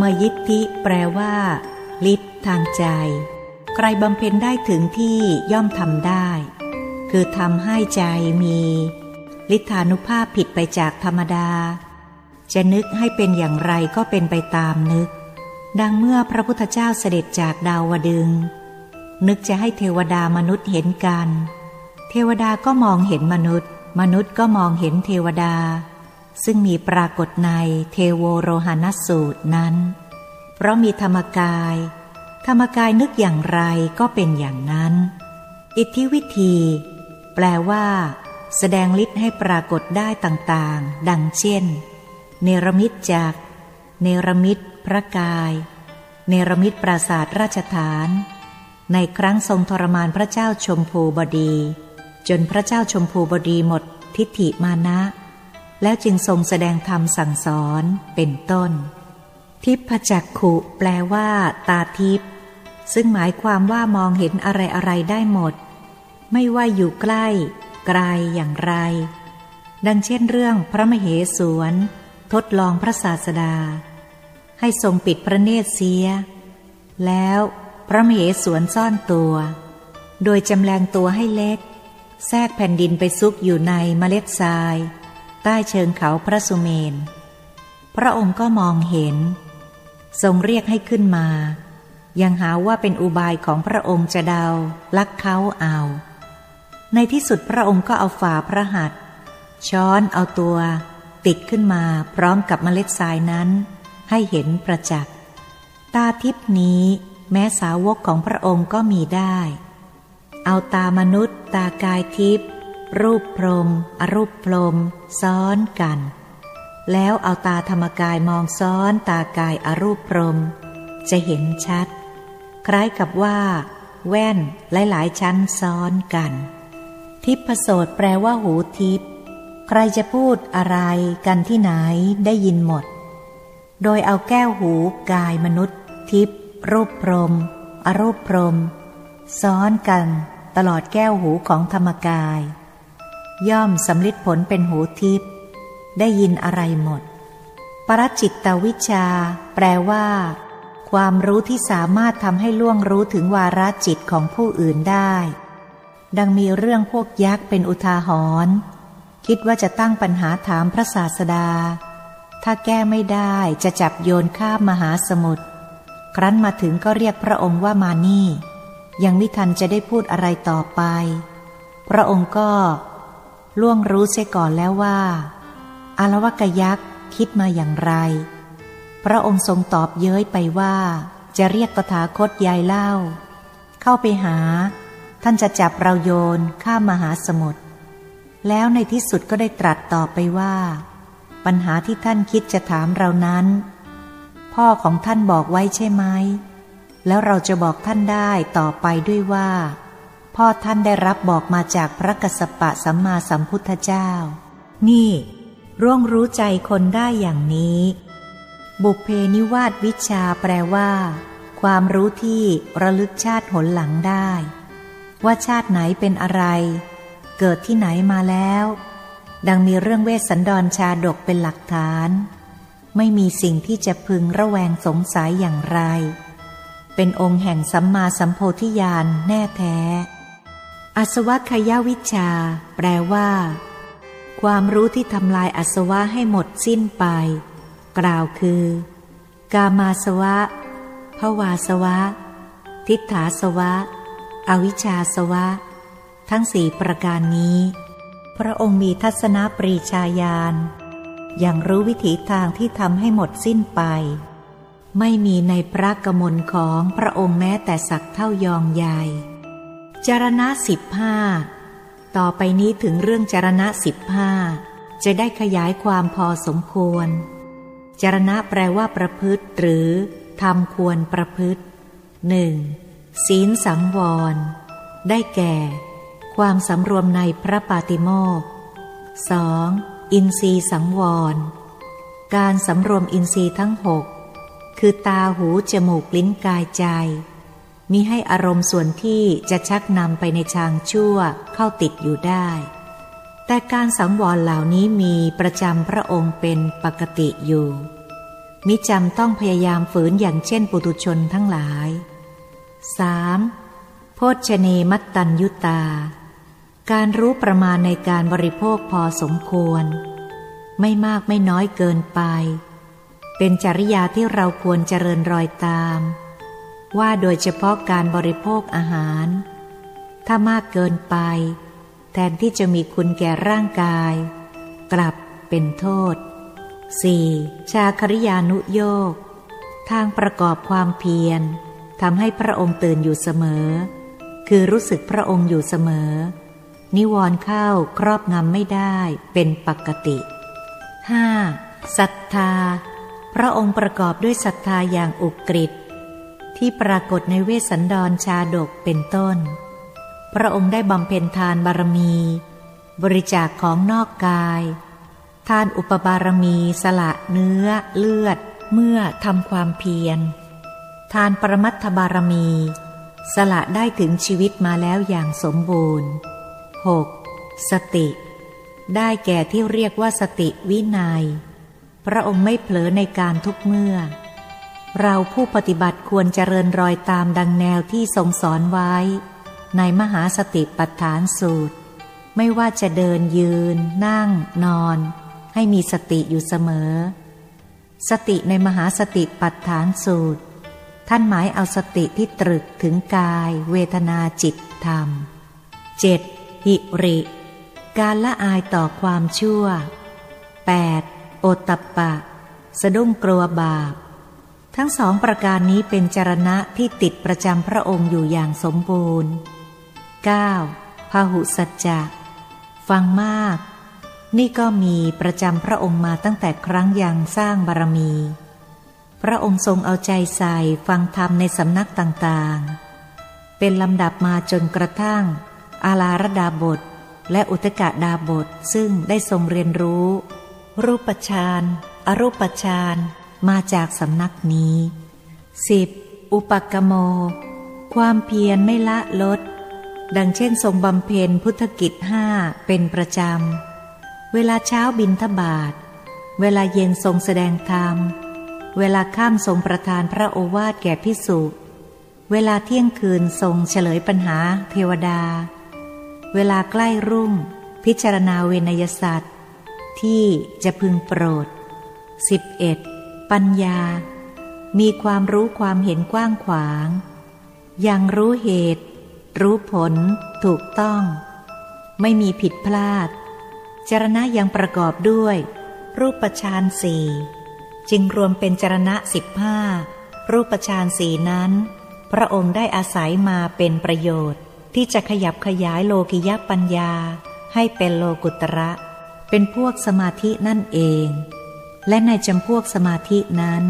มยิทธิ แปลว่าฤทธิ์ทางใจ ใครบำเพ็ญได้ถึงที่ย่อมทำได้ คือทำให้ใจมีฤทธานุภาพผิดไปจากธรรมดา จะนึกให้เป็นอย่างไรก็เป็นไปตามนึก ดังเมื่อพระพุทธเจ้าเสด็จจากดาวดึง นึกจะให้เทวดามนุษย์เห็นกัน เทวดาก็มองเห็นมนุษย์ มนุษย์ก็มองเห็นเทวดา ซึ่งมีปรากฏในเทโวโรหณสูตรนั้น เพราะมีธรรมกาย ธรรมกายนึกอย่างไรก็เป็นอย่างนั้น อิทธิวิธี แปลว่า แสดงฤทธิ์ให้ปรากฏได้ต่างๆ ดังเช่น เนรมิตจาก เนรมิตพระกาย เนรมิตปราสาทราชฐาน ในครั้งทรงทรมานพระเจ้าชมพูบดี จนพระเจ้าชมพูบดีหมดทิฏฐิมานะ แล้วจึงทรงแสดงธรรมสั่งสอนเป็นต้น ทิพจักขุแปลว่า ตาทิพซึ่งหมายความว่ามองเห็นอะไรอะไรได้หมด ไม่ว่าอยู่ใกล้ ไกลอย่างไร ดังเช่นเรื่องพระมเหสวนทดลองพระศาสดา ให้ทรงปิดพระเนตรเสีย แล้วพระมเหสวนซ่อนตัว โดยจำแรงตัวให้เล็ก แทรกแผ่นดินไปซุกอยู่ในเมล็ดทราย ใต้เชิงเขาพระสุเมน พระองค์ก็มองเห็น ทรงเรียกให้ขึ้นมา ยังหาว่าเป็นอุบายของพระองค์จะเดาลักเขาเอา ในที่สุดพระองค์ก็เอาฝ่าพระหัตช้อนเอาตัว ติดขึ้นมาพร้อมกับเมล็ดทรายนั้น ให้เห็นประจักษ์ตาทิพนี้แม้สาวกของพระองค์ก็มีได้ เอาตามนุษย์ ตากายทิพย์ รูปพรม อรูปพรม ซ้อนกัน แล้วเอาตาธรรมกายมองซ้อนตากายอรูปพรม จะเห็นชัด คล้ายกับว่า แว่นหลายๆ ชั้นซ้อนกัน ทิพโสตแปลว่าหูทิพใครจะพูดอะไรกันที่ไหนได้ยินหมด โดยเอาแก้วหูกายมนุษย์ ทิพรูปพรม อรูปพรม ซ้อนกันตลอดแก้วหูของธรรมกาย ย่อมสำลิดผลเป็นหูทิพย์ได้ยินอะไรหมด ปรจิตตวิชา แปลว่า ความรู้ที่สามารถทำให้ล่วงรู้ถึงวาระจิตของผู้อื่นได้ ดังมีเรื่องพวกยักษ์เป็นอุทาหรณ์คิดว่าจะตั้งปัญหาถามพระศาสดา ถ้าแก้ไม่ได้จะจับโยนข้ามมหาสมุทร ครั้นมาถึงก็เรียกพระองค์ว่ามานี่ ยังไม่ทันจะได้พูดอะไรต่อไป พระองค์ก็ ล่วงรู้เสียก่อนแล้วว่าอารวกยักษ์คิดมาอย่างไร พระองค์ทรงตอบเย้ยไปว่า จะเรียกตถาคตยายเล่า เข้าไปหา ท่านจะจับเราโยนข้ามมหาสมุทรแล้วในที่สุดก็ได้ตรัสต่อไปว่า ปัญหาที่ท่านคิดจะถามเรานั้น พ่อของท่านบอกไว้ใช่ไหมแล้วเราจะบอกท่านได้ต่อไปด้วยว่า พ่อท่านได้รับบอกมาจากพระกสปะสัมมาสัมพุทธเจ้า นี่ ร่วงรู้ใจคนได้อย่างนี้ บุพเพนิวาสวิชาแปลว่า ความรู้ที่ระลึกชาติหนหลังได้ ว่าชาติไหนเป็นอะไร เกิดที่ไหนมาแล้ว ดังมีเรื่องเวสสันดรชาดกเป็นหลักฐาน ไม่มีสิ่งที่จะพึงระแวงสงสัยอย่างไร เป็นองค์แห่งสัมมาสัมโพธิญาณแน่แท้ อาสวักขยวิชา แปลว่า ความรู้ที่ทำลายอสวะให้หมดสิ้นไป กล่าวคือ กามาสวะภวาสวะ ทิฏฐาสวะ อวิชชาสวะ ทั้งสี่ประการนี้ พระองค์มีทัศนปรีชาญาณอย่างรู้วิถีทางที่ทำให้หมดสิ้นไป ไม่มีในพระกมลของพระองค์แม้แต่สักเท่ายองใหญ่ จารณะสิบห้าต่อไปนี้ถึงเรื่องจารณะสิบห้าจะได้ขยายความพอสมควร จารณะแปลว่าประพฤติ หรือทำควรประพฤติหนึ่งศีลสังวร ได้แก่ ความสำรวมในพระปาติโมกสองอินทรีสังวร การสำรวมอินทรีย์ทั้งหกคือตาหูจมูกลิ้นกายใจ มิให้อารมณ์ส่วนที่จะชักนำไปในทางชั่วเข้าติดอยู่ได้ แต่การสังวรเหล่านี้มีประจำพระองค์เป็นปกติอยู่ มิจำต้องพยายามฝืนอย่างเช่นปุตุชนทั้งหลาย 3. โพชเนมัตตัญยุตา การรู้ประมาณในการบริโภคพอสมควร ไม่มากไม่น้อยเกินไป เป็นจริยาที่เราควรเจริญรอยตาม ว่าโดยเฉพาะการบริโภคอาหาร ถ้ามากเกินไป แทนที่จะมีคุณแก่ร่างกาย กลับเป็นโทษ 4. ชาคริยานุโยกทางประกอบความเพียรทำให้พระองค์ตื่นอยู่เสมอ คือรู้สึกพระองค์อยู่เสมอ นิวรณ์เข้าครอบงำไม่ได้เป็นปกติ 5. ศรัทธา พระองค์ประกอบด้วยศรัทธาอย่างอุกฤษ ที่ปรากฏในเวสสันดรชาดกเป็นต้น พระองค์ได้บำเพ็ญทานบารมี บริจาคของนอกกาย ทานอุปบารมีสละเนื้อเลือด เมื่อทำความเพียร ทานปรมัตถบารมี สละได้ถึงชีวิตมาแล้วอย่างสมบูรณ์ 6. สติ ได้แก่ที่เรียกว่าสติวินัย พระองค์ไม่เผลอในการทุกเมื่อ เราผู้ปฏิบัติควรเจริญรอยตามดังแนวที่ทรงสอนไว้ ในมหาสติปัฏฐานสูตร ไม่ว่าจะเดินยืน นั่ง นอน ให้มีสติอยู่เสมอ สติในมหาสติปัฏฐานสูตร ท่านหมายเอาสติที่ตรึกถึงกาย เวทนาจิตธรรม 7. หิริ การละอายต่อความชั่ว 8. โอตตปปะ สะดุ้งกลัวบาป ทั้งสองประการนี้เป็นจรณะที่ติดประจำพระองค์อยู่อย่างสมบูรณ์ 9. พหุสัจจะฟังมาก นี่ก็มีประจำพระองค์มาตั้งแต่ครั้งยังสร้างบารมี พระองค์ทรงเอาใจใส่ฟังธรรมในสำนักต่างๆ เป็นลำดับมาจนกระทั่ง อาลารดาบท และอุตกะดาบทซึ่งได้ทรงเรียนรู้ รูปฌานอรูปฌาน มาจากสำนักนี้ 10. อุปกโม ความเพียรไม่ละลด ดังเช่นทรงบำเพ็ญพุทธกิจห้าเป็นประจำ เวลาเช้าบินทบาท เวลาเย็นทรงแสดงธรรม เวลาข้ามทรงประทานพระโอวาทแก่พิสุเวลาเที่ยงคืนทรงเฉลยปัญหาเทวดา เวลาใกล้รุ่ง พิจารณาเวนยสัตว์ที่จะพึงโปรด 11. ปัญญา มีความรู้ความเห็นกว้างขวาง ยังรู้เหตุ รู้ผล ถูกต้อง ไม่มีผิดพลาด จรณะยังประกอบด้วย รูปฌานสี่จึงรวมเป็นจรณะสิบห้ารูปฌานสี่นั้น พระองค์ได้อาศัยมาเป็นประโยชน์ ที่จะขยับขยายโลกิยปัญญา ให้เป็นโลกุตระ เป็นพวกสมาธินั่นเอง และในจำพวกสมาธินั้น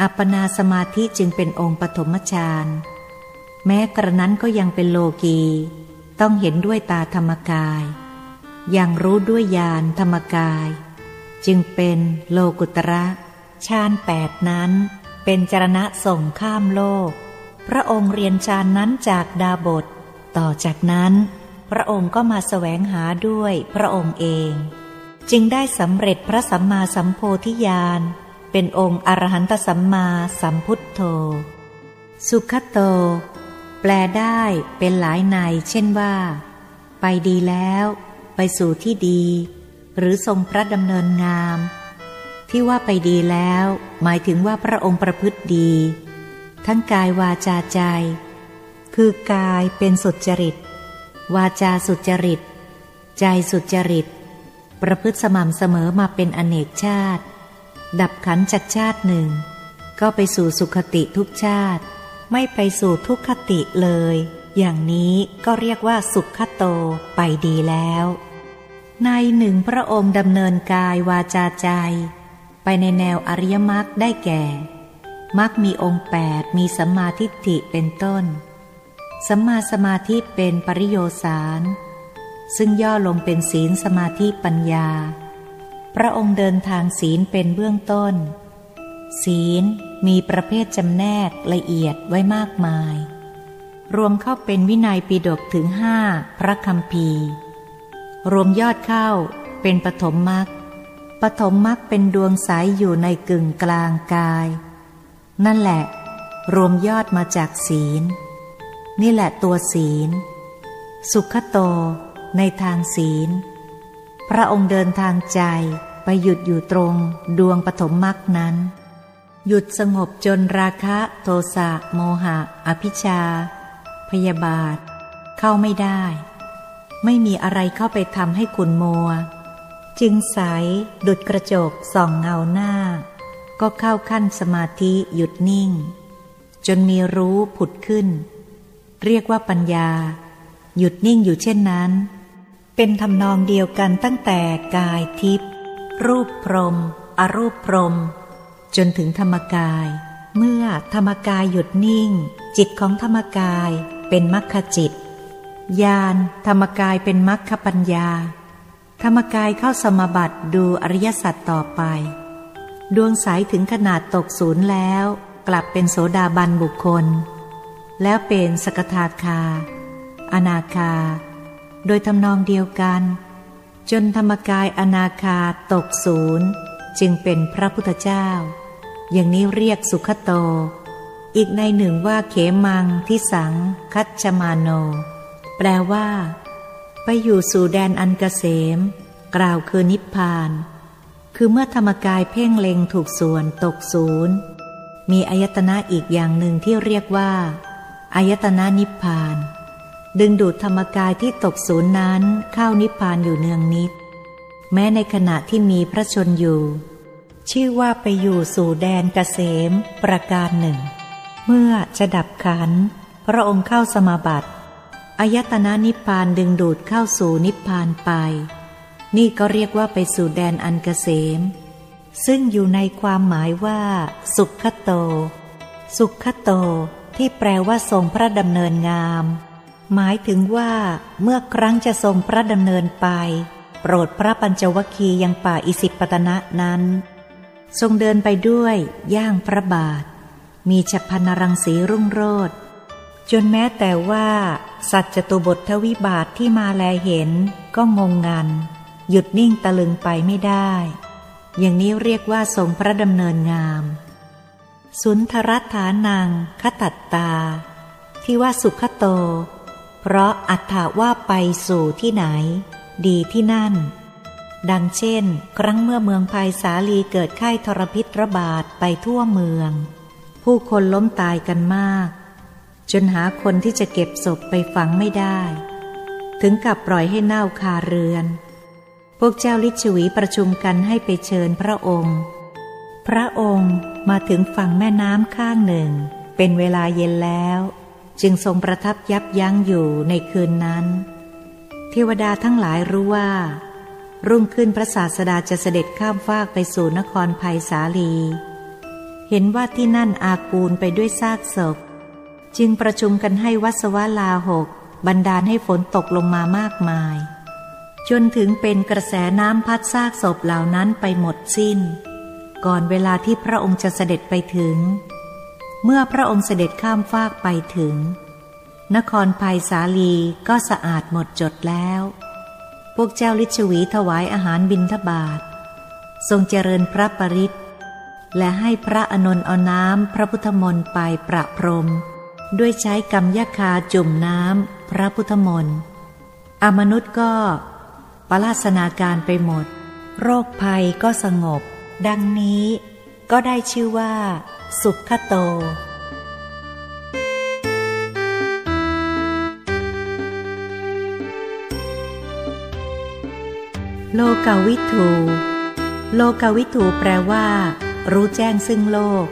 อัปปนาสมาธิจึงเป็นองค์ปฐมฌานแม้กระนั้นก็ยังเป็นโลกีต้องเห็นด้วยตาธรรมกาย อยังรู้ด้วยญาณธรรมกาย จึงเป็นโลกุตระฌานแปดนั้น เป็นจรณะส่งข้ามโลก พระองค์เรียนฌานนั้นจากดาบท ต่อจากนั้น พระองค์ก็มาแสวงหาด้วยพระองค์เอง จึงได้สำเร็จพระสัมมาสัมโพธิญาณ เป็นองค์อรหันตสัมมาสัมพุทโธ สุขโต แปลได้เป็นหลายในเช่นว่า ไปดีแล้ว ไปสู่ที่ดี หรือทรงพระดำเนินงาม ที่ว่าไปดีแล้ว หมายถึงว่าพระองค์ประพฤติดี ทั้งกายวาจาใจ คือกายเป็นสุจริต วาจาสุจริต ใจสุจริต ประพฤติสม่ำเสมอมาเป็นอเนกชาติ ดับขันจากชาติหนึ่ง ก็ไปสู่สุขติทุกชาติ ไม่ไปสู่ทุกขติเลย อย่างนี้ก็เรียกว่าสุขโตไปดีแล้ว ในหนึ่งพระองค์ดำเนินกายวาจาใจ ไปในแนวอริยมรรคได้แก่มรรคมีองค์แปดมีสัมมาทิฏฐิเป็นต้นสัมมาสมาธิเป็นปริโยสาร ซึ่งย่อลงเป็นศีลสมาธิปัญญา พระองค์เดินทางศีลเป็นเบื้องต้น ศีลมีประเภทจำแนกละเอียดไว้มากมาย รวมเข้าเป็นวินัยปีดกถึงห้าพระคำพีรวมยอดเข้าเป็นปฐมมรรคปฐมมรรคเป็นดวงใสยอยู่ในกึ่งกลางกาย นั่นแหละ รวมยอดมาจากศีล นี่แหละตัวศีล สุขโต ในทางศีล พระองค์เดินทางใจไปหยุดอยู่ตรงดวงปฐมมรรคนั้น หยุดสงบจนราคะโทสะโมหะ อภิชา พยาบาท เข้าไม่ได้ ไม่มีอะไรเข้าไปทำให้ขุนมัว จึงใสดุดกระจกส่องเงาหน้า ก็เข้าขั้นสมาธิหยุดนิ่ง จนมีรู้ผุดขึ้น เรียกว่าปัญญา หยุดนิ่งอยู่เช่นนั้น เป็นทำนองเดียวกันตั้งแต่กายทิพย์รูปพรม อรูปพรม จนถึงธรรมกาย เมื่อธรรมกายหยุดนิ่ง จิตของธรรมกายเป็นมรรคจิตญาณธรรมกายเป็นมรรคปัญญา ธรรมกายเข้าสมบัติดูอริยสัจต่อไป ดวงใสถึงขนาดตกศูนย์แล้ว กลับเป็นโสดาบันบุคคล แล้วเป็นสกทาคา อนาคา โดยทำนองเดียวกัน จนธรรมกายอนาคาตกศูนย์จึงเป็นพระพุทธเจ้า อย่างนี้เรียกสุขโต อีกในหนึ่งว่าเขมังทิสัง คัจมาโน แปลว่า ไปอยู่สู่แดนอันกเกษม กล่าวคือนิพพาน คือเมื่อธรรมกายเพ่งเล็งถูกส่วนตกศูนย์มีอายตนะอีกอย่างหนึ่งที่เรียกว่าอายตนะนิพพาน ดึงดูดธรรมกายที่ตกศูนย์นั้นเข้านิพพานอยู่เนืองนิด แม้ในขณะที่มีพระชนอยู่ ชื่อว่าไปอยู่สู่แดนเกษมประการหนึ่ง เมื่อจะดับขัน พระองค์เข้าสมาบัติอายตนะนิพพานดึงดูดเข้าสู่นิพพานไป นี่ก็เรียกว่าไปสู่แดนอันเกษม ซึ่งอยู่ในความหมายว่า สุขโต สุขโต ที่แปลว่าทรงพระดำเนินงาม หมายถึงว่าเมื่อครั้งจะทรงพระดำเนินไป โปรดพระปัญจวคียังป่าอิสิปตนะนั้น ทรงเดินไปด้วยย่างพระบาท มีฉัพนรังสีรุ่งโรดจนแม้แต่ว่า สัตว์จตุบททวิบาทที่มาแลเห็นก็งงงัน หยุดนิ่งตะลึงไปไม่ได้ อย่างนี้เรียกว่าทรงพระดำเนินงาม สุนทรัฐานังขตัตตา ที่ว่าสุขโต เพราะอัตถาว่าไปสู่ที่ไหน ดีที่นั่น ดังเช่น ครั้งเมื่อเมืองภัยสาลีเกิดไข้ทรพิษระบาดไปทั่วเมือง ผู้คนล้มตายกันมาก จนหาคนที่จะเก็บศพไปฝังไม่ได้ ถึงกับปล่อยให้เน่าคาเรือน พวกเจ้าลิชวีประชุมกันให้ไปเชิญพระองค์ พระองค์มาถึงฝั่งแม่น้ำข้างหนึ่ง เป็นเวลาเย็นแล้ว จึงทรงประทับยับยั้งอยู่ในคืนนั้น เทวดาทั้งหลายรู้ว่า รุ่งขึ้นพระศาสดาจะเสด็จข้ามฟากไปสู่นครภัยสาลี เห็นว่าที่นั่นอากูลไปด้วยซากศพ จึงประชุมกันให้วัสวาลาหกบันดาลให้ฝนตกลงมามากมาย จนถึงเป็นกระแสน้ำพัดซากศพเหล่านั้นไปหมดสิ้น ก่อนเวลาที่พระองค์จะเสด็จไปถึง เมื่อพระองค์เสด็จข้ามฟากไปถึง นครภัยสาลีก็สะอาดหมดจดแล้ว พวกเจ้าลิชวีถวายอาหารบิณฑบาต ทรงเจริญพระปริศและให้พระอนนท์เอาน้ำพระพุทธมนต์ไปประพรม ด้วยใช้กรรมยาคาจุ่มน้ำพระพุทธมนต์อมนุษย์ก็ปลาสนาการไปหมด โรคภัยก็สงบ ดังนี้ก็ได้ชื่อว่า สุขโต โลกาวิถูโลกาวิถูแปลว่า รู้แจ้งซึ่งโลก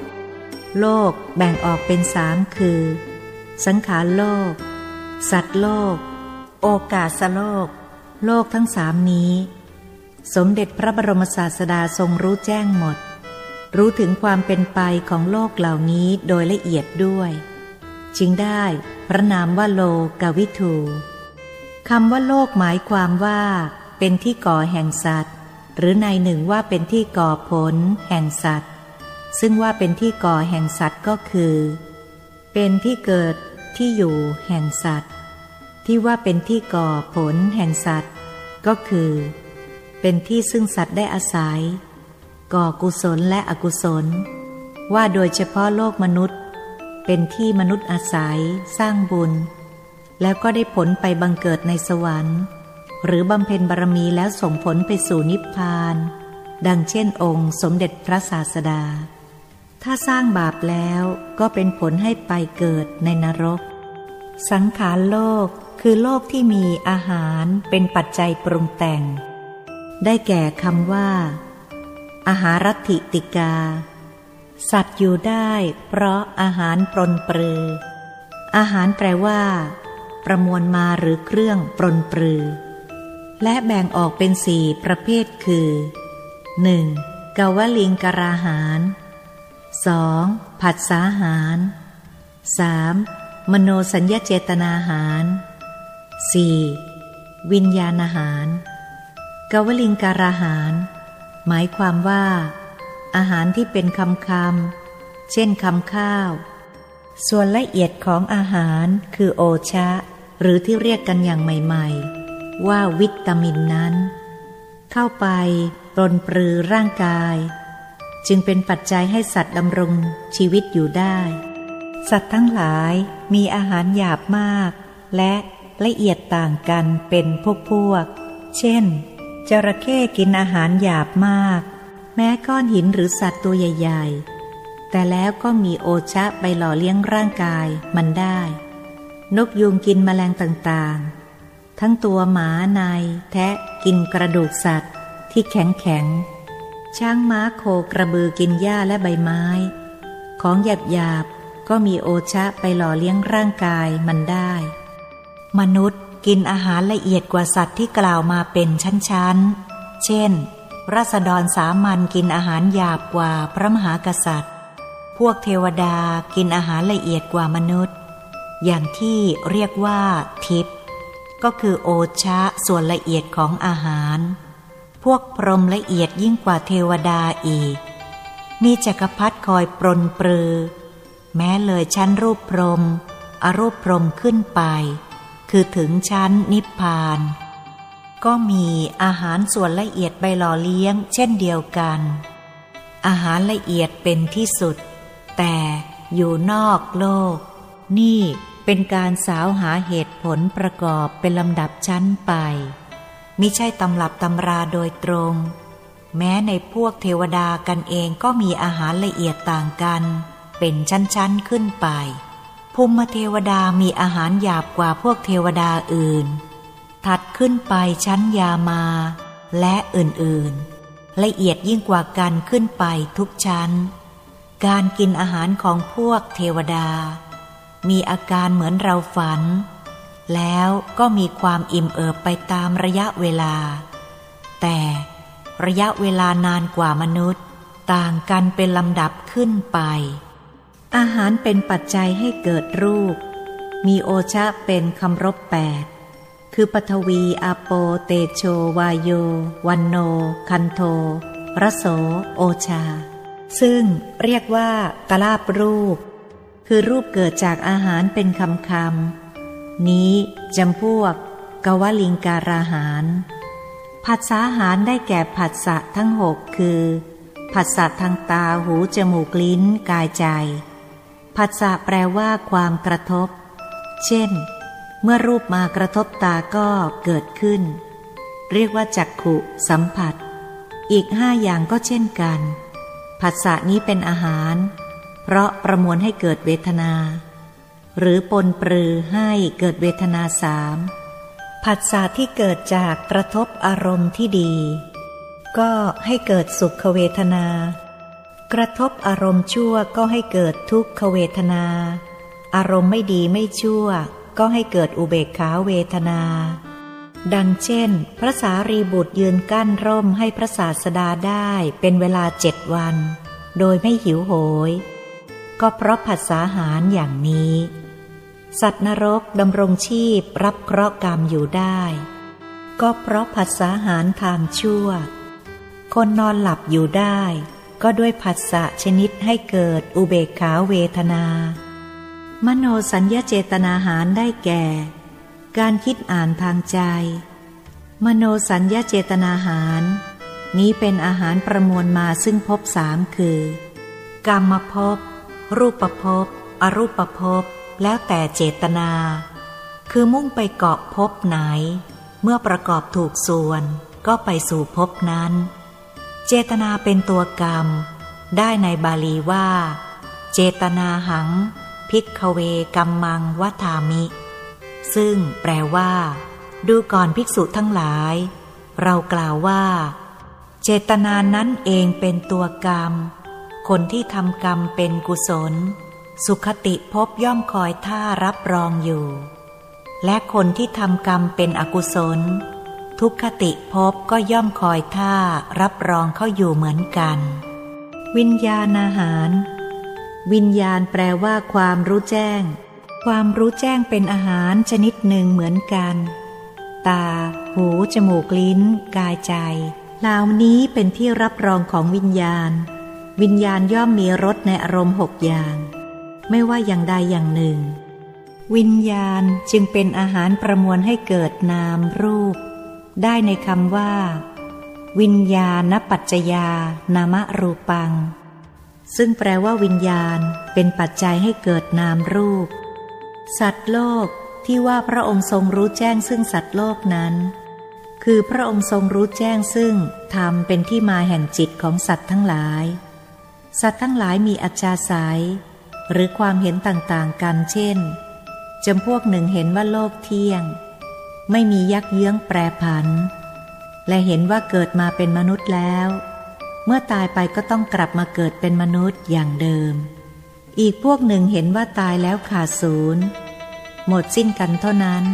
โลกแบ่งออกเป็นสามคือ สังขารโลก สัตว์โลก โอกาสโลก โลกทั้งสามนี้ สมเด็จพระบรมศาสดาทรงรู้แจ้งหมด รู้ถึงความเป็นไปของโลกเหล่านี้โดยละเอียดด้วย จึงได้พระนามว่าโลกวิทูคำว่าโลกหมายความว่า เป็นที่ก่อแห่งสัตว์ หรือในหนึ่งว่าเป็นที่ก่อผลแห่งสัตว์ ซึ่งว่าเป็นที่ก่อแห่งสัตว์ก็คือ เป็นที่เกิดที่อยู่แห่งสัตว์ ที่ว่าเป็นที่ก่อผลแห่งสัตว์ ก็คือ เป็นที่ซึ่งสัตว์ได้อาศัย ก่อกุศลและอกุศล ว่าโดยเฉพาะโลกมนุษย์ เป็นที่มนุษย์อาศัย สร้างบุญ แล้วก็ได้ผลไปบังเกิดในสวรรค์ หรือบำเพ็ญบารมีแล้วส่งผลไปสู่นิพพาน ดังเช่นองค์สมเด็จพระศาสดา ถ้าสร้างบาปแล้วก็เป็นผลให้ไปเกิดในนรก สังขารโลกคือโลกที่มีอาหารเป็นปัจจัยปรุงแต่ง ได้แก่คำว่า อาหารรัติติกา สัตว์อยู่ได้ เพราะอาหารปรนเปรือ อาหารแปลว่า ประมวลมาหรือเครื่องปรนปรือ และแบ่งออกเป็นสี่ประเภทคือ 1. กาวลิงกราหาร 2. ผัสสาหาร 3. มโนสัญญาเจตนาหาร 4. วิญญาณอาหาร กวลิงการาหาร หมายความว่า อาหารที่เป็นคำคำเช่นคำข้าว ส่วนละเอียดของอาหารคือโอชะ หรือที่เรียกกันอย่างใหม่ ๆ ว่าวิตามินนั้น เข้าไปปรนปรือร่างกาย จึงเป็นปัจจัยให้สัตว์ดำรงชีวิตอยู่ได้ สัตว์ทั้งหลายมีอาหารหยาบมาก และละเอียดต่างกันเป็นพวกพวก เช่น จระเข้กินอาหารหยาบมาก แม้ก้อนหินหรือสัตว์ตัวใหญ่ ๆ แต่แล้วก็มีโอชะไปหล่อเลี้ยงร่างกายมันได้ นกยุงกินแมลงต่างๆ ทั้งตัวหมาในแทะกินกระดูกสัตว์ที่แข็งแข็งช้างม้าโคกระบือกินหญ้าและใบไม้ ของหยาบหยาบก็มีโอชะไปหล่อเลี้ยงร่างกายมันได้ มนุษย์ กินอาหารละเอียดกว่าสัตว์ที่กล่าวมาเป็นชั้นๆ เช่น รัษฎรสามัญกินอาหารหยาบกว่าพระมหากษัตริย์ พวกเทวดากินอาหารละเอียดกว่ามนุษย์ อย่างที่เรียกว่าทิพย์ก็คือโอชะส่วนละเอียดของอาหาร พวกพรหมละเอียดยิ่งกว่าเทวดาอีก มีจักรพรรดิคอยปรนปรือ แม้เลยชั้นรูปพรหมอรูปพรหมขึ้นไป คือถึงชั้นนิพพาน ก็มีอาหารส่วนละเอียดไปหล่อเลี้ยง เช่นเดียวกัน อาหารละเอียดเป็นที่สุด แต่อยู่นอกโลก นี่เป็นการสาวหาเหตุผลประกอบเป็นลำดับชั้นไป มิใช่ตำรับตำราโดยตรง แม้ในพวกเทวดากันเองก็มีอาหารละเอียดต่างกัน เป็นชั้นๆขึ้นไป ภูมิเทวดามีอาหารหยาบกว่าพวกเทวดาอื่น ถัดขึ้นไปชั้นยามา และอื่นๆ ละเอียดยิ่งกว่ากันขึ้นไปทุกชั้น การกินอาหารของพวกเทวดา มีอาการเหมือนเราฝัน แล้วก็มีความอิ่มเอิบไปตามระยะเวลา แต่ระยะเวลานานกว่ามนุษย์ ต่างกันเป็นลำดับขึ้นไป อาหารเป็นปัจจัยให้เกิดรูป มีโอชะเป็นคำรบแปด คือปฐวีอาโปเตโชวายโย วันโน คันโทรโส โอชา ซึ่งเรียกว่ากลาบรูป คือรูปเกิดจากอาหารเป็นคำคำนี้จำพวกกวลิงการาหาร ผัสสาหารได้แก่ผัสสะทั้งหกคือ ผัสสะทางตาหูจมูกลิ้นกายใจ ผัสสะแปลว่าความกระทบ เช่น เมื่อรูปมากระทบตาก็เกิดขึ้น เรียกว่าจักขุ สัมผัส อีกห้าอย่างก็เช่นกัน ผัสสะนี้เป็นอาหาร เพราะประมวลให้เกิดเวทนา หรือปนปรือให้เกิดเวทนาสามผัสสะที่เกิดจากกระทบอารมณ์ที่ดี ก็ให้เกิดสุขเวทนา กระทบอารมณ์ชั่วก็ให้เกิดทุกขเวทนา อารมณ์ไม่ดีไม่ชั่ว ก็ให้เกิดอุเบกขาเวทนา ดังเช่น พระสารีบุตรยืนกั้นร่มให้พระศาสดาได้เป็นเวลาเจ็ดวัน โดยไม่หิวโหย ก็เพราะผัสสาหารอย่างนี้ สัตว์นรกดำรงชีพรับเคราะห์กรรมอยู่ได้ ก็เพราะผัสสาหารทางชั่ว คนนอนหลับอยู่ได้ ก็ด้วยผัสสะชนิดให้เกิดอุเบกขาเวทนา มโนสัญญาเจตนาหารได้แก่ การคิดอ่านทางใจ มโนสัญญาเจตนาหาร นี้เป็นอาหารประมวลมาซึ่งพบสามคือกรรมภพรูปภพอรูปภพแล้วแต่เจตนา คือมุ่งไปเกาะภพไหน เมื่อประกอบถูกส่วนก็ไปสู่ภพนั้น เจตนาเป็นตัวกรรม ได้ในบาลีว่า เจตนาหัง พิกเวกัมมังวัฏามิ ซึ่งแปลว่า ดูก่อนภิกษุทั้งหลาย เรากล่าวว่า เจตนานั้นเองเป็นตัวกรรม คนที่ทำกรรมเป็นกุศล สุขติภพย่อมคอยท่ารับรองอยู่ และคนที่ทำกรรมเป็นอกุศล ทุกขติภพก็ย่อมคอยท่ารับรองเข้าอยู่เหมือนกัน วิญญาณอาหาร วิญญาณแปลว่าความรู้แจ้ง ความรู้แจ้งเป็นอาหารชนิดหนึ่งเหมือนกัน ตา หู จมูก ลิ้น กายใจเหล่านี้เป็นที่รับรองของวิญญาณ วิญญาณย่อมมีรสในอารมณ์หกอย่าง ไม่ว่าอย่างใดอย่างหนึ่ง วิญญาณจึงเป็นอาหารประมวลให้เกิดนามรูป ได้ในคำว่า วิญญาณปัจจยานามรูปัง ซึ่งแปลว่าวิญญาณเป็นปัจจัยให้เกิดนามรูป สัตว์โลกที่ว่าพระองค์ทรงรู้แจ้งซึ่งสัตว์โลกนั้น คือพระองค์ทรงรู้แจ้งซึ่งธรรมเป็นที่มาแห่งจิตของสัตว์ทั้งหลาย สัตว์ทั้งหลายมีอัจฉริยหรือความเห็นต่างๆกันเช่นจำพวกหนึ่งเห็นว่าโลกเที่ยง ไม่มียักเยื้องแปรผัน และเห็นว่าเกิดมาเป็นมนุษย์แล้ว เมื่อตายไปก็ต้องกลับมาเกิดเป็นมนุษย์อย่างเดิม อีกพวกหนึ่งเห็นว่าตายแล้วขาดศูนย์หมดสิ้นกันเท่านั้น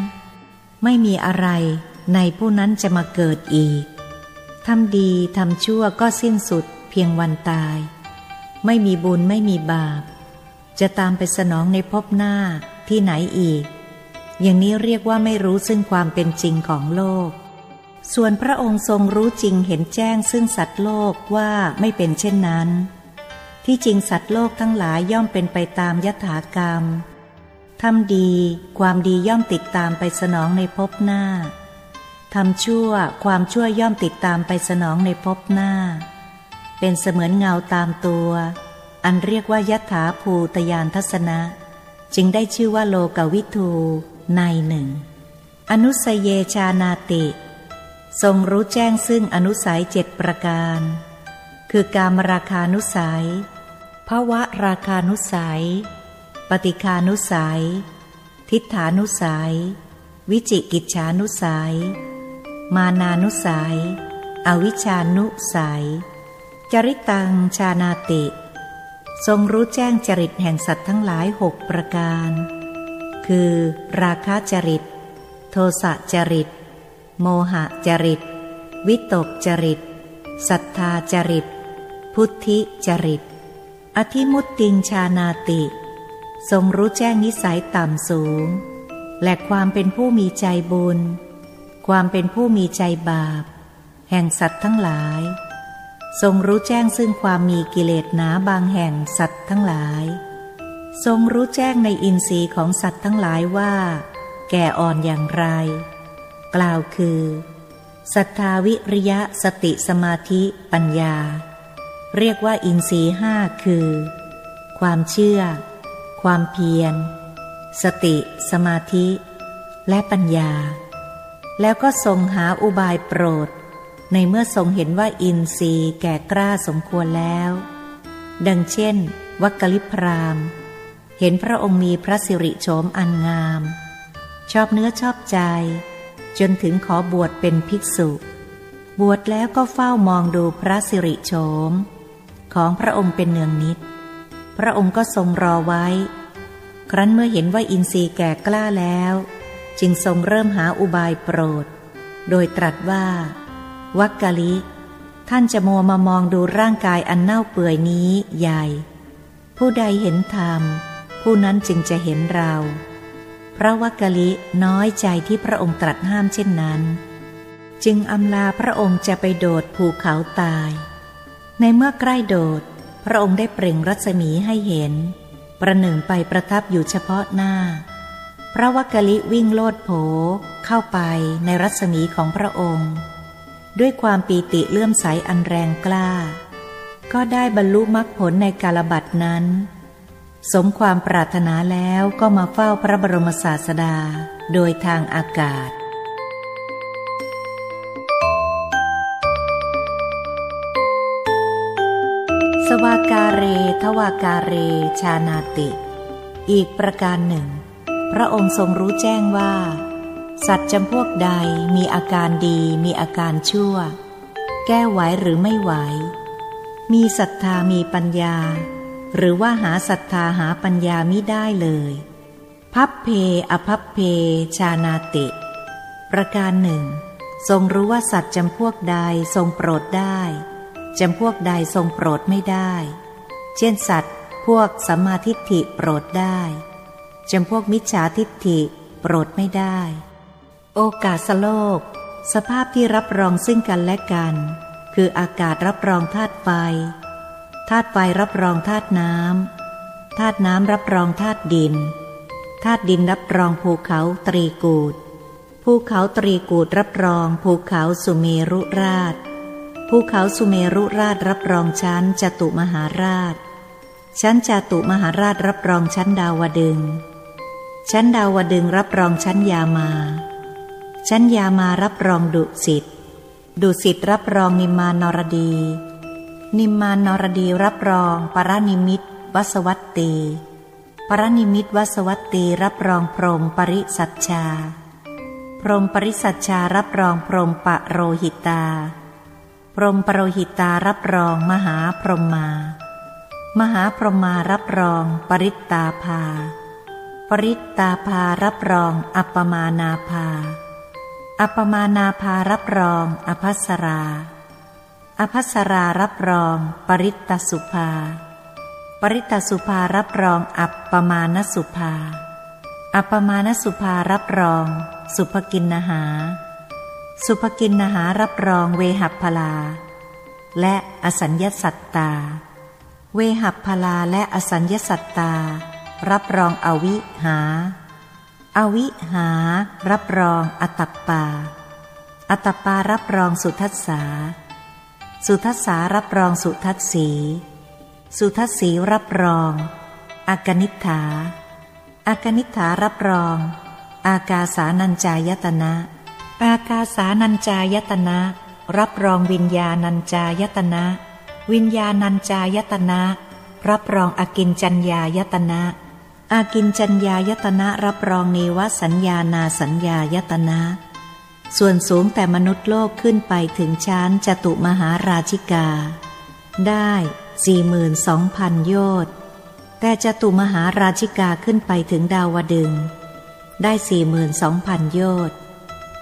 ไม่มีอะไรในผู้นั้นจะมาเกิดอีกทำดีทำชั่วก็สิ้นสุดเพียงวันตาย ไม่มีบุญไม่มีบาป จะตามไปสนองในภพหน้าที่ไหนอีก อย่างนี้เรียกว่าไม่รู้ซึ่งความเป็นจริงของโลก ส่วนพระองค์ทรงรู้จริงเห็นแจ้งซึ่งสัตว์โลกว่าไม่เป็นเช่นนั้น ที่จริงสัตว์โลกทั้งหลายย่อมเป็นไปตามยถากรรมทำดี ความดีย่อมติดตามไปสนองในภพหน้าทำชั่วความชั่วย่อมติดตามไปสนองในภพหน้า เป็นเสมือนเงาตามตัว อันเรียกว่ายถาภูตยานทัศนะ จึงได้ชื่อว่าโลกวิทู ในหนึ่ง อนุสเยชานาติ ทรงรู้แจ้งซึ่งอนุสัยเจ็ดประการ คือการมราคานุสัยภาวะราคานุสัย ปฏิคานุสัย ทิฏฐานุสัย วิจิกิจฉานุสัย มานานุสัย อวิชานุสัย จริตังชานาติ ทรงรู้แจ้งจริตแห่งสัตว์ทั้งหลายหกประการ คือ ราคะจริต โทสะจริต โมหะจริต วิตกจริตศรัทธาจริต พุทธิจริต อธิมุตติงชานาติ ทรงรู้แจ้งนิสัยต่ำสูง และความเป็นผู้มีใจบุญ ความเป็นผู้มีใจบาป แห่งสัตว์ทั้งหลาย ทรงรู้แจ้งซึ่งความมีกิเลสหนาบางแห่งสัตว์ทั้งหลาย ทรงรู้แจ้งในอินทรีย์ของสัตว์ทั้งหลายว่า แก่อ่อนอย่างไร กล่าวคือศรัทธาวิริยะสติสมาธิปัญญา เรียกว่าอินทรีย์ห้าคือ ความเชื่อ ความเพียร สติ สมาธิ และปัญญา แล้วก็ทรงหาอุบายโปรด ในเมื่อทรงเห็นว่าอินทรีย์แก่กล้าสมควรแล้ว ดังเช่น วักกลิพราม เห็นพระองค์มีพระสิริโฉมอันงาม ชอบเนื้อชอบใจ จนถึงขอบวชเป็นภิกษุ บวชแล้วก็เฝ้ามองดูพระสิริโฉม ของพระองค์เป็นเนืองนิด พระองค์ก็ทรงรอไว้ ครั้นเมื่อเห็นว่าอินทรีย์แก่กล้าแล้ว จึงทรงเริ่มหาอุบายโปรด โดยตรัสว่า วักกะลิ ท่านจะมัวมามองดูร่างกายอันเน่าเปื่อยนี้ใหญ่ ผู้ใดเห็นธรรม ผู้นั้นจึงจะเห็นเรา พระวักกะลิน้อยใจที่พระองค์ตรัสห้ามเช่นนั้น จึงอำลาพระองค์จะไปโดดภูเขาตาย ในเมื่อใกล้โดด พระองค์ได้เปล่งรัศมีให้เห็น ประหนึ่งไปประทับอยู่เฉพาะหน้า พระวักกะลิวิ่งโลดโผเข้าไปในรัศมีของพระองค์ ด้วยความปีติเลื่อมใสอันแรงกล้า ก็ได้บรรลุมรรคผลในกาลบัตนั้น สมความปรารถนาแล้วก็มาเฝ้าพระบรมศาสดาโดยทางอากาศ สวากาเรทวากาเรชานาติ อีกประการหนึ่ง พระองค์ทรงรู้แจ้งว่า สัตว์จำพวกใดมีอาการดีมีอาการชั่ว แก้ไหวหรือไม่ไหว มีศรัทธามีปัญญา หรือว่าหาศรัทธาหาปัญญามิได้เลย พับเพอพับเพ ชานาติ ประการหนึ่ง ทรงรู้ว่าสัตว์จำพวกใดทรงโปรดได้จำพวกใดทรงโปรดไม่ได้ เช่นสัตว์ พวกสัมมาทิฏฐิโปรดได้จำพวกมิจฉาทิฏฐิโปรดไม่ได้ โอกาสโลก สภาพที่รับรองซึ่งกันและกัน คืออากาศรับรองธาตุไฟ ธาตุไฟรับรองธาตุน้ำธาตุน้ำรับรองธาตุดินธาตุดินรับรองภูเขาตรีกูดภูเขาตรีกูดรับรองภูเขาสุเมรุราช ภูเขาสุเมรุราชรับรองชั้นจตุมหาราช ชั้นจตุมหาราชรับรองชั้นดาวดึง ชั้นดาวดึงรับรองชั้นยามา ชั้นยามารับรองดุสิต ดุสิตรับรองนิมานรดี นิมมานนรดีรับรอง ปรนิมิตวสวัตตี ปรนิมิตวสวัตตีรับรองพรมปริสัชชา พรมปริสัชชารับรองพรมปะโรหิตา พรมปโรหิตารับรองมหาพรหมา มหาพรหมารับรอง ปริตตาภา ปริตตาภารับรอง อัปปมานาภา อัปปมานาภารับรอง อภัสรา อภัสรารับรอง ปริตตสุภา ปริตตสุภารับรองอัปปมานสุภา อัปปมานสุภารับรอง สุภกินนหา สุภกินนหารับรองเวหัพลา และอสัญญสัตตา เวหัพพลาและอสัญญสัตตา รับรองอวิหา อวิหา รับรองอตัปปา อตัปปารับรองสุทัสสา สุทัสสารับรองสุทัสสี สุทัสสีรับรองอากนิฐาอากนิฐารับรอง อากาสานัญจายตนะ อากาสานัญจายตนะ รับรองวิญญาณัญจายตนะ วิญญาณัญจายตนะ รับรองอากินจัญญายตนะอากินจัญญายตนะรับรองเนวสัญญานาสัญญายตนะ ส่วนสูงแต่มนุษย์โลกขึ้นไปถึงชั้นจตุมหาราชิกา ได้สี่หมื่นสองพันโยชน์แต่จตุมหาราชิกาขึ้นไปถึงดาวดึง ได้สี่หมื่นสองพันโยชน์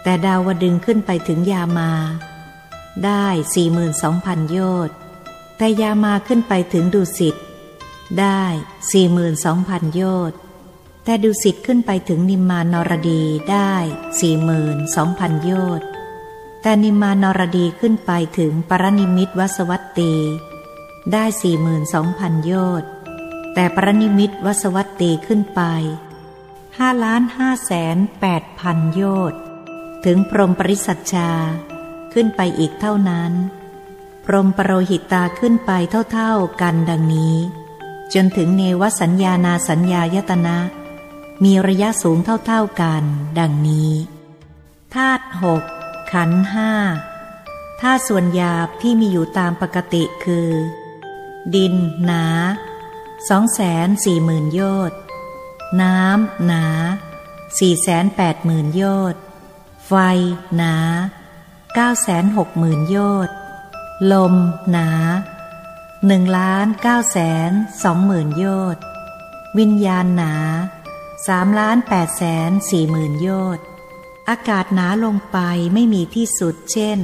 แต่ดาวดึงขึ้นไปถึงยามา ได้สี่หมื่นสองพันโยชน์แต่ยามาขึ้นไปถึงดุสิตได้สี่หมื่นสองพันโยชน์ แต่ดุสิตขึ้นไปถึงนิมมานรดีได้สี่หมื่นสองพันโยชน์แต่นิมมานรดีขึ้นไปถึงปรนิมิตวสวัตตีได้สี่หมื่นสองพันโยชน์แต่ปรนิมิตวสวัตตีขึ้นไปห้าล้านห้าแสนแปดพันโยชน์ถึงพรมปริสัชชาขึ้นไปอีกเท่านั้น พรมปรโรหิตาขึ้นไปเท่าๆกันดังนี้ จนถึงเนวสัญญานาสัญญายตนะ มีระยะสูงเท่าๆกัน ดังนี้ธาตุหกขันห้าธาตุส่วนหยาบที่มีอยู่ตามปกติคือ ดิน หนาสองแสนสี่หมื่นโยชน์น้ำ หนาสี่แสนแปดหมื่นโยชน์ไฟ หนาเก้าแสนหกหมื่นโยชน์ลม หนาหนึ่งล้านเก้าแสนสองหมื่นโยชน์วิญญาณหนา สามล้านแปดแสนสี่หมื่นโยชน์อากาศหนาลงไปไม่มีที่สุดเช่น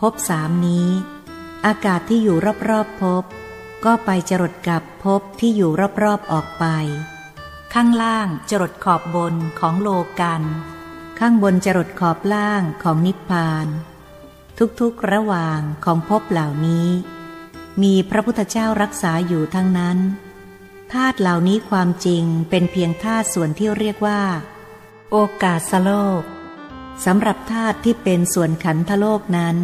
พบสามนี้ อากาศที่อยู่รอบๆพบ ก็ไปจรดกับพบที่อยู่รอบๆออกไป ข้างล่างจรดขอบบนของโลกัน ข้างบนจรดขอบล่างของนิพพาน ทุกๆระหว่างของภพเหล่านี้ มีพระพุทธเจ้ารักษาอยู่ทั้งนั้น ธาตุเหล่านี้ความจริงเป็นเพียงธาตุส่วนที่เรียกว่า โอกาสโลกสำหรับธาตุที่เป็นส่วนขันธโลกนั้น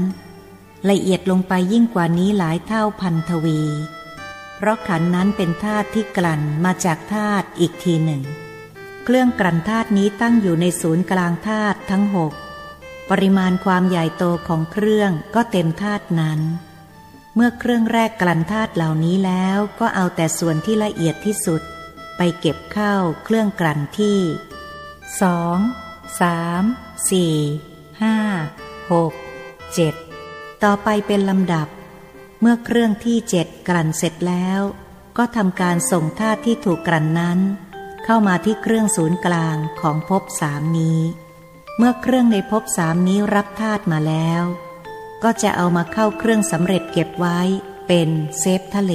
ละเอียดลงไปยิ่งกว่านี้หลายเท่าพันทวี เพราะขันนั้นเป็นธาตุที่กลั่นมาจากธาตุอีกทีหนึ่ง เครื่องกลั่นธาตุนี้ตั้งอยู่ในศูนย์กลางธาตุทั้งหกปริมาณความใหญ่โตของเครื่องก็เต็มธาตุนั้น เมื่อเครื่องแรกกลั่นธาตุเหล่านี้แล้วก็เอาแต่ส่วนที่ละเอียดที่สุด ไปเก็บเข้าเครื่องกลั่นที่สองสามสี่ห้าหกเจ็ดต่อไปเป็นลำดับ เมื่อเครื่องที่เจ็ดกลั่นเสร็จแล้ว ก็ทำการส่งธาตุที่ถูกกลั่นนั้น เข้ามาที่เครื่องศูนย์กลางของภพสามนี้ เมื่อเครื่องในภพสามนี้รับธาตุมาแล้ว ก็จะเอามาเข้าเครื่องสำเร็จเก็บไว้เป็นเซฟทะเล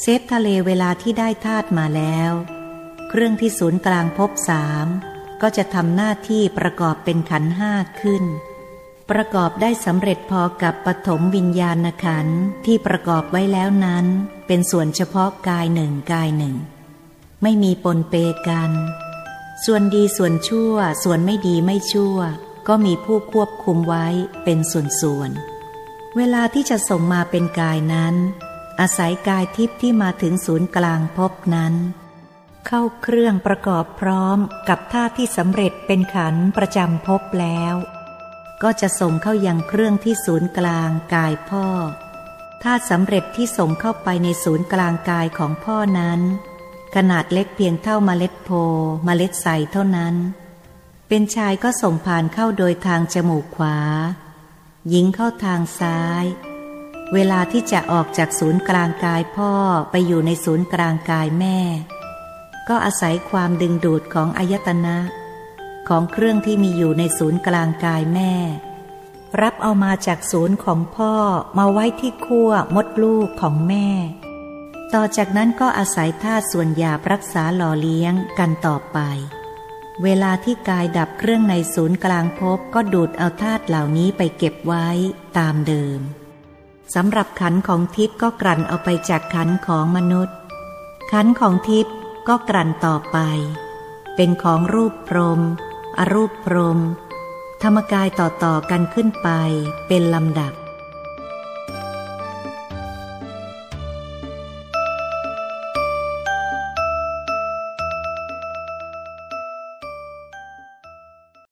เซฟทะเลเวลาที่ได้ธาตุมาแล้ว เครื่องที่ศูนย์กลางภพสามก็จะทำหน้าที่ประกอบเป็นขันห้าขึ้น ประกอบได้สำเร็จพอกับปฐมวิญญาณขันที่ประกอบไว้แล้วนั้น เป็นส่วนเฉพาะกายหนึ่งกายหนึ่ง ไม่มีปนเปกัน ส่วนดีส่วนชั่ว ส่วนไม่ดีไม่ชั่ว ก็มีผู้ควบคุมไว้เป็นส่วนๆ เวลาที่จะส่งมาเป็นกายนั้น อาศัยกายทิพย์ที่มาถึงศูนย์กลางพบนั้น เข้าเครื่องประกอบพร้อมกับท่าที่สำเร็จเป็นขันประจำพบแล้ว ก็จะส่งเข้ายังเครื่องที่ศูนย์กลางกายพ่อท่าสำเร็จที่ส่งเข้าไปในศูนย์กลางกายของพ่อนั้น ขนาดเล็กเพียงเท่าเมล็ดโพเมล็ดใสเท่านั้น เป็นชายก็ส่งผ่านเข้าโดยทางจมูกขวา หญิงเข้าทางซ้าย เวลาที่จะออกจากศูนย์กลางกายพ่อไปอยู่ในศูนย์กลางกายแม่ ก็อาศัยความดึงดูดของอายตนะ ของเครื่องที่มีอยู่ในศูนย์กลางกายแม่ รับเอามาจากศูนย์ของพ่อมาไว้ที่ขั้วมดลูกของแม่ ต่อจากนั้นก็อาศัยธาตุส่วนหยาบรักษาหล่อเลี้ยงกันต่อไป เวลาที่กายดับเครื่องในศูนย์กลางภพก็ดูดเอาธาตุเหล่านี้ไปเก็บไว้ตามเดิมสำหรับขันของทิพย์ก็กลั่นเอาไปจากขันของมนุษย์ ขันของทิพย์ก็กลั่นต่อไป เป็นของรูปพรม อรูปพรม ธรรมกายต่อๆกันขึ้นไปเป็นลำดับ